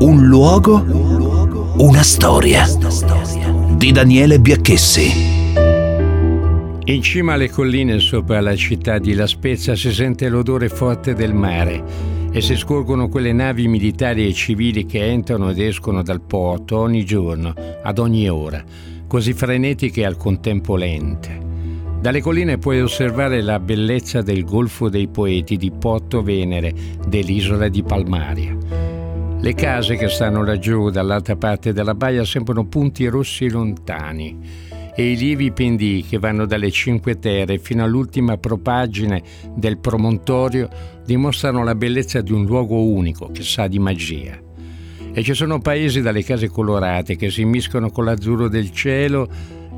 Un luogo, una storia. Di Daniele Biacchessi. In cima alle colline sopra la città di La Spezia si sente l'odore forte del mare e si scorgono quelle navi militari e civili che entrano ed escono dal porto ogni giorno, ad ogni ora, così frenetiche e al contempo lente. Dalle colline puoi osservare la bellezza del Golfo dei Poeti di Porto Venere, dell'isola di Palmaria. Le case che stanno laggiù dall'altra parte della baia sembrano punti rossi lontani e i lievi pendii che vanno dalle Cinque Terre fino all'ultima propagine del promontorio dimostrano la bellezza di un luogo unico che sa di magia. E ci sono paesi dalle case colorate che si miscono con l'azzurro del cielo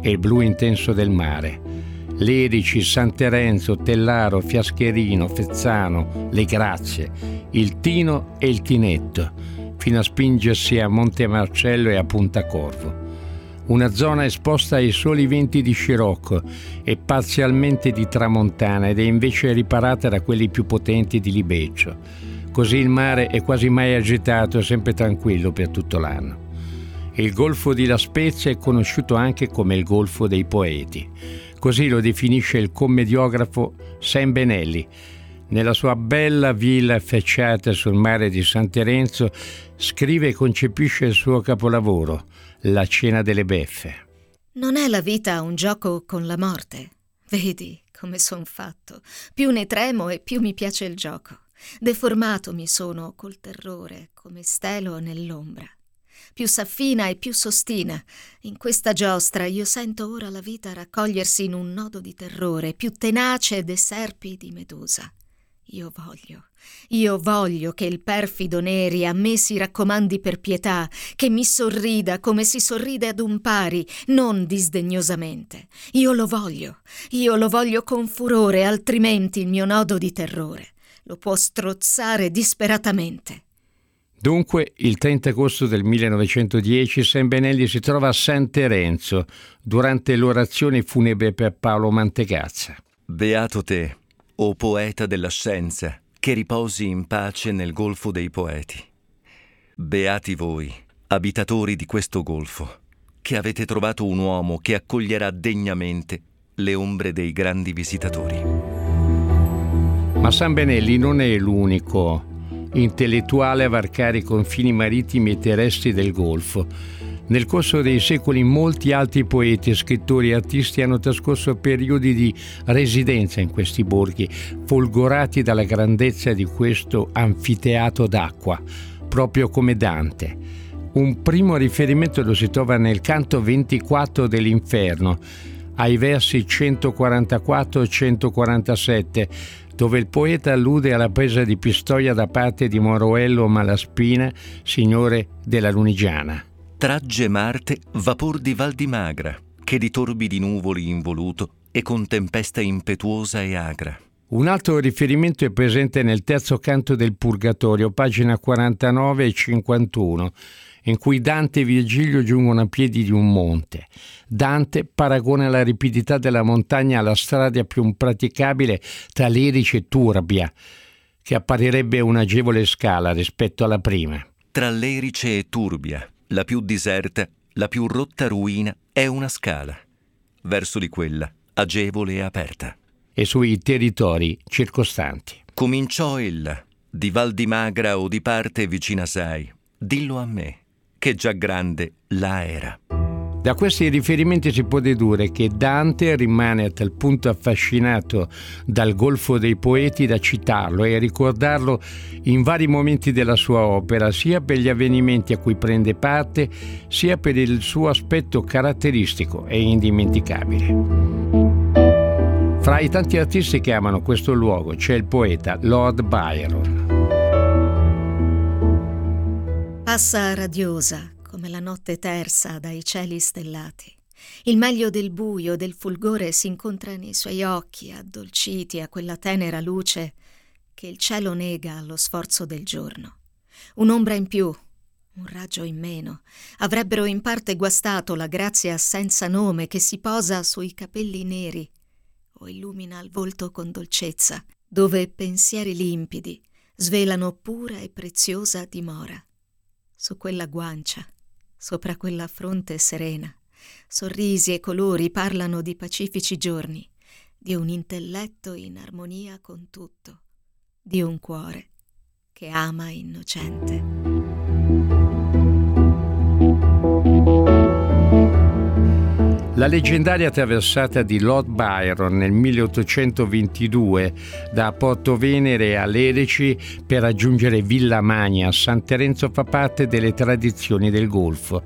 e il blu intenso del mare. Lerici, San Terenzo, Tellaro, Fiascherino, Fezzano, Le Grazie, il Tino e il Tinetto fino a spingersi a Monte Marcello e a Punta Corvo. Una zona esposta ai soli venti di Scirocco e parzialmente di Tramontana ed è invece riparata da quelli più potenti di Libeccio. Così il mare è quasi mai agitato e sempre tranquillo per tutto l'anno. Il Golfo di La Spezia è conosciuto anche come il Golfo dei Poeti. Così lo definisce il commediografo Sam Benelli, nella sua bella villa affacciata sul mare di San Terenzo, scrive e concepisce il suo capolavoro, La cena delle beffe. Non è la vita un gioco con la morte? Vedi come son fatto. Più ne tremo e più mi piace il gioco. Deformato mi sono col terrore, come stelo nell'ombra. Più s'affina e più s'ostina. In questa giostra io sento ora la vita raccogliersi in un nodo di terrore, più tenace de serpi di Medusa. Io voglio, io voglio che il perfido Neri a me si raccomandi per pietà, che mi sorrida come si sorride ad un pari, non disdegnosamente. Io lo voglio, io lo voglio con furore, altrimenti il mio nodo di terrore lo può strozzare disperatamente. Dunque, il 30 agosto del 1910, San Benelli si trova a San Terenzo durante l'orazione funebre per Paolo Mantegazza. Beato te, o poeta della scienza, che riposi in pace nel golfo dei poeti. Beati voi, abitatori di questo golfo, che avete trovato un uomo che accoglierà degnamente le ombre dei grandi visitatori. Ma San Benelli non è l'unico intellettuale a varcare i confini marittimi e terrestri del Golfo nel corso dei secoli molti altri poeti, scrittori e artisti hanno trascorso periodi di residenza in questi borghi, folgorati dalla grandezza di questo anfiteatro d'acqua, proprio come Dante. Un primo riferimento lo si trova nel canto 24 dell'Inferno, ai versi 144 e 147, dove il poeta allude alla presa di Pistoia da parte di Moroello Malaspina, signore della Lunigiana. Tragge Marte vapor di Val di Magra, che di torbidi nuvoli involuto e con tempesta impetuosa e agra. Un altro riferimento è presente nel terzo canto del Purgatorio, pagina 49 e 51, in cui Dante e Virgilio giungono a piedi di un monte. Dante paragona la ripidità della montagna alla strada più impraticabile tra Lerici e Turbia, che apparirebbe un'agevole scala rispetto alla prima. Tra Lerice e Turbia, la più diserta, la più rotta ruina è una scala, verso di quella agevole e aperta. E sui territori circostanti. Cominciò ella, di Val di Magra o di parte vicina sai, dillo a me, che già grande la era. Da questi riferimenti si può dedurre che Dante rimane a tal punto affascinato dal Golfo dei Poeti da citarlo e ricordarlo in vari momenti della sua opera, sia per gli avvenimenti a cui prende parte, sia per il suo aspetto caratteristico e indimenticabile. Fra i tanti artisti che amano questo luogo c'è il poeta Lord Byron. Passa radiosa come la notte tersa dai cieli stellati. Il meglio del buio, del fulgore si incontra nei suoi occhi, addolciti a quella tenera luce che il cielo nega allo sforzo del giorno. Un'ombra in più, un raggio in meno, avrebbero in parte guastato la grazia senza nome che si posa sui capelli neri o illumina il volto con dolcezza, dove pensieri limpidi svelano pura e preziosa dimora su quella guancia, sopra quella fronte serena, sorrisi e colori parlano di pacifici giorni, di un intelletto in armonia con tutto, di un cuore che ama innocente. La leggendaria traversata di Lord Byron nel 1822 da Porto Venere a Lerici per raggiungere Villa Magna, San Terenzo fa parte delle tradizioni del Golfo.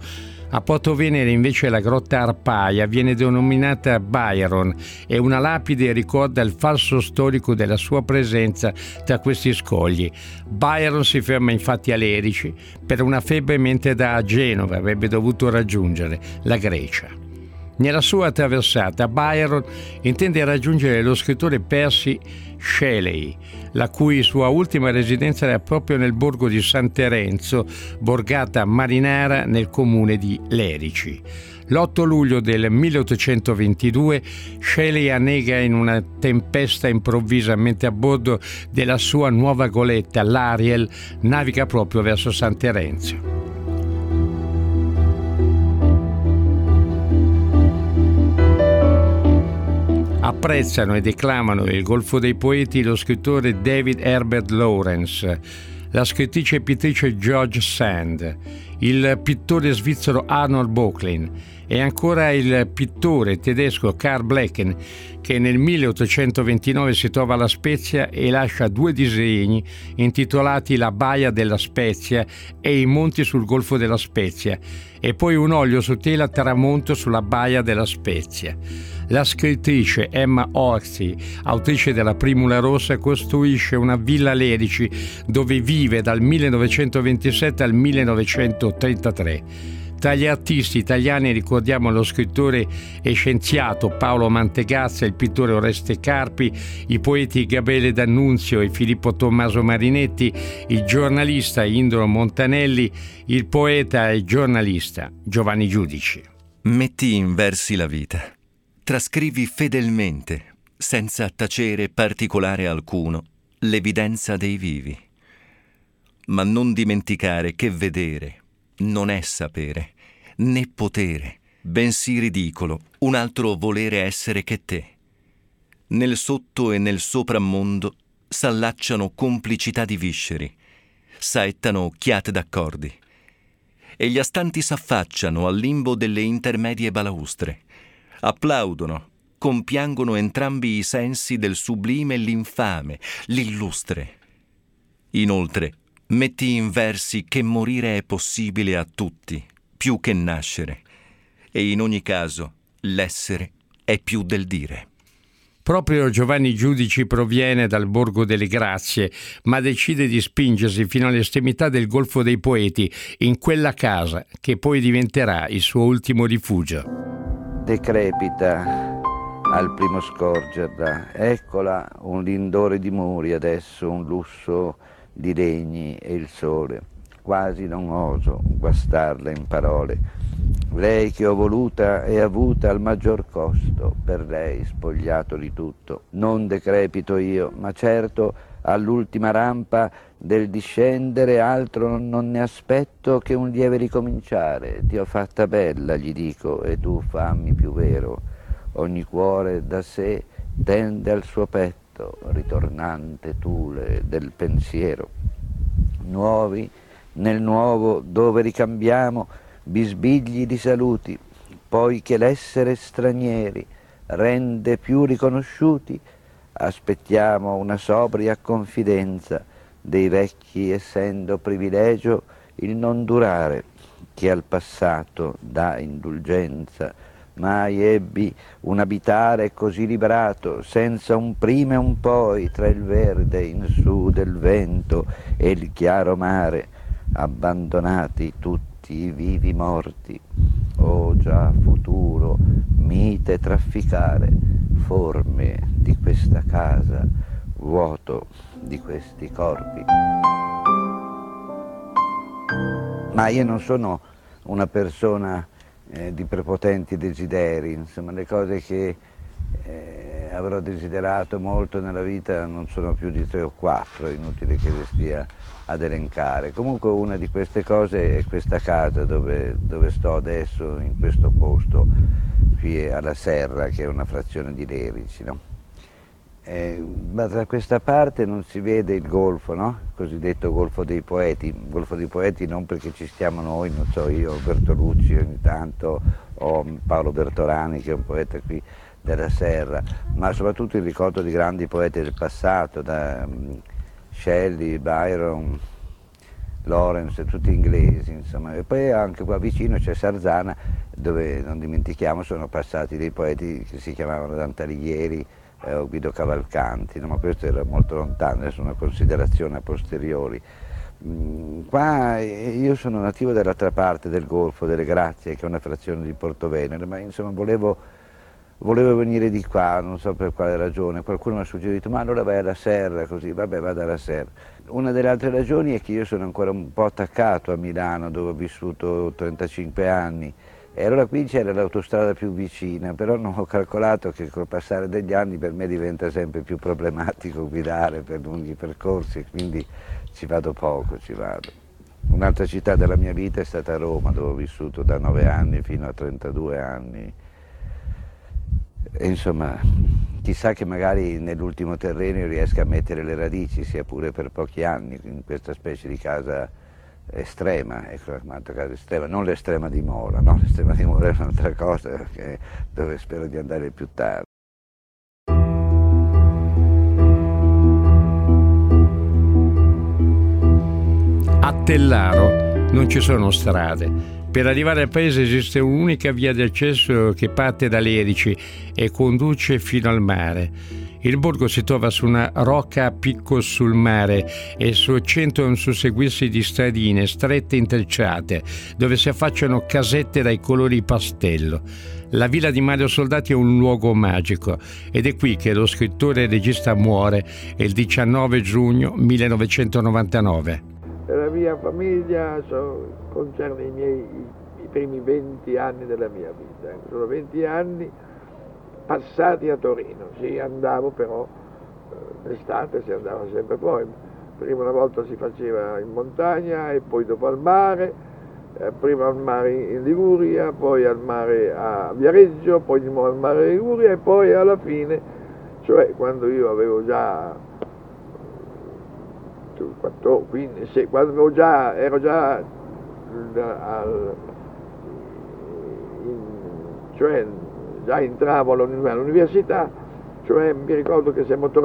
A Porto Venere invece la grotta Arpaia viene denominata Byron e una lapide ricorda il falso storico della sua presenza tra questi scogli. Byron si ferma infatti a Lerici per una febbre mentre da Genova avrebbe dovuto raggiungere la Grecia. Nella sua traversata, Byron intende raggiungere lo scrittore Percy Shelley, la cui sua ultima residenza era proprio nel borgo di San Terenzo, borgata marinara nel comune di Lerici. L'8 luglio del 1822 Shelley annega in una tempesta improvvisa mentre a bordo della sua nuova goletta, l'Ariel, naviga proprio verso San Terenzo. Apprezzano e declamano il Golfo dei Poeti lo scrittore David Herbert Lawrence, la scrittrice e pittrice George Sand, il pittore svizzero Arnold Bocklin e ancora il pittore tedesco Karl Blecken che nel 1829 si trova alla Spezia e lascia due disegni intitolati La Baia della Spezia e i monti sul Golfo della Spezia e poi un olio su tela tramonto sulla Baia della Spezia. La scrittrice Emma Orsi, autrice della Primula Rossa, costruisce una villa Lerici dove vive dal 1927 al 1933. Tra gli artisti italiani ricordiamo lo scrittore e scienziato Paolo Mantegazza, il pittore Oreste Carpi, i poeti Gabriele D'Annunzio e Filippo Tommaso Marinetti, il giornalista Indro Montanelli, il poeta e giornalista Giovanni Giudici. Metti in versi la vita trascrivi fedelmente, senza tacere particolare alcuno, l'evidenza dei vivi. Ma non dimenticare che vedere non è sapere, né potere, bensì ridicolo, un altro volere essere che te. Nel sotto e nel sopramondo s'allacciano complicità di visceri, saettano chiate d'accordi, e gli astanti s'affacciano al limbo delle intermedie balaustre applaudono, compiangono entrambi i sensi del sublime e l'infame, l'illustre. Inoltre, metti in versi che morire è possibile a tutti, più che nascere, e in ogni caso l'essere è più del dire. Proprio Giovanni Giudici proviene dal Borgo delle Grazie, ma decide di spingersi fino all'estremità del Golfo dei Poeti, in quella casa che poi diventerà il suo ultimo rifugio decrepita al primo scorgerla. Eccola un lindore di muri adesso, un lusso di legni e il sole. Quasi non oso guastarla in parole. Lei che ho voluta e avuta al maggior costo, per lei spogliato di tutto. Non decrepito io, ma certo all'ultima rampa del discendere altro non ne aspetto che un lieve ricominciare. Ti ho fatta bella, gli dico, e tu fammi più vero. Ogni cuore da sé tende al suo petto, ritornante tule del pensiero. Nuovi nel nuovo dove ricambiamo bisbigli di saluti, poi che l'essere stranieri rende più riconosciuti, aspettiamo una sobria confidenza dei vecchi essendo privilegio il non durare che al passato dà indulgenza. Mai ebbi un abitare così librato, senza un prima e un poi, tra il verde in su del vento e il chiaro mare, abbandonati tutti i vivi morti. Oh già futuro, mite trafficare, forme di questa casa, vuoto di questi corpi. Ma io non sono una persona eh, di prepotenti desideri, insomma le cose che eh, avrò desiderato molto nella vita non sono più di tre o quattro, inutile che le stia ad elencare. Comunque una di queste cose è questa casa dove, dove sto adesso, in questo posto, qui alla Serra, che è una frazione di Lerici. No? Eh, ma da questa parte non si vede il golfo, no? il cosiddetto golfo dei poeti, golfo dei poeti non perché ci stiamo noi, non so io, Bertolucci ogni tanto, o Paolo Bertolani che è un poeta qui della Serra, ma soprattutto il ricordo di grandi poeti del passato, da um, Shelley, Byron, Lawrence, tutti inglesi, insomma. E poi anche qua vicino c'è Sarzana, dove non dimentichiamo sono passati dei poeti che si chiamavano Dante Alighieri eh, Guido Cavalcanti, no? ma questo era molto lontano, adesso una considerazione a posteriori. Mm, qua eh, io sono nativo dall'altra parte del Golfo, delle Grazie, che è una frazione di Porto Venere, ma insomma volevo volevo venire di qua, non so per quale ragione, qualcuno mi ha suggerito ma allora vai alla Serra, così, vabbè vado alla Serra. Una delle altre ragioni è che io sono ancora un po' attaccato a Milano dove ho vissuto 35 anni e allora qui c'era l'autostrada più vicina, però non ho calcolato che col passare degli anni per me diventa sempre più problematico guidare per lunghi percorsi, quindi ci vado poco, ci vado. Un'altra città della mia vita è stata Roma, dove ho vissuto da 9 anni fino a 32 anni. E insomma, chissà che magari nell'ultimo terreno riesca a mettere le radici, sia pure per pochi anni, in questa specie di casa estrema, ecco, casa estrema, non l'estrema di Mora, no? l'estrema di Mora è un'altra cosa dove spero di andare più tardi. A Tellaro non ci sono strade, per arrivare al paese esiste un'unica via di accesso che parte da Lerici e conduce fino al mare. Il borgo si trova su una rocca a picco sul mare e il suo centro è un susseguirsi di stradine strette intrecciate, dove si affacciano casette dai colori pastello. La villa di Mario Soldati è un luogo magico ed è qui che lo scrittore e regista muore il 19 giugno 1999 la mia famiglia concerne i miei i primi 20 anni della mia vita. Sono 20 anni passati a Torino, sì, andavo però eh, d'estate si andava sempre fuori. Prima una volta si faceva in montagna e poi dopo al mare, eh, prima al mare in Liguria, poi al mare a Viareggio, poi di nuovo al mare in Liguria e poi alla fine, cioè quando io avevo già 14, 15, quando già, ero già al, in, cioè già entravo all'università, cioè mi ricordo che siamo tornati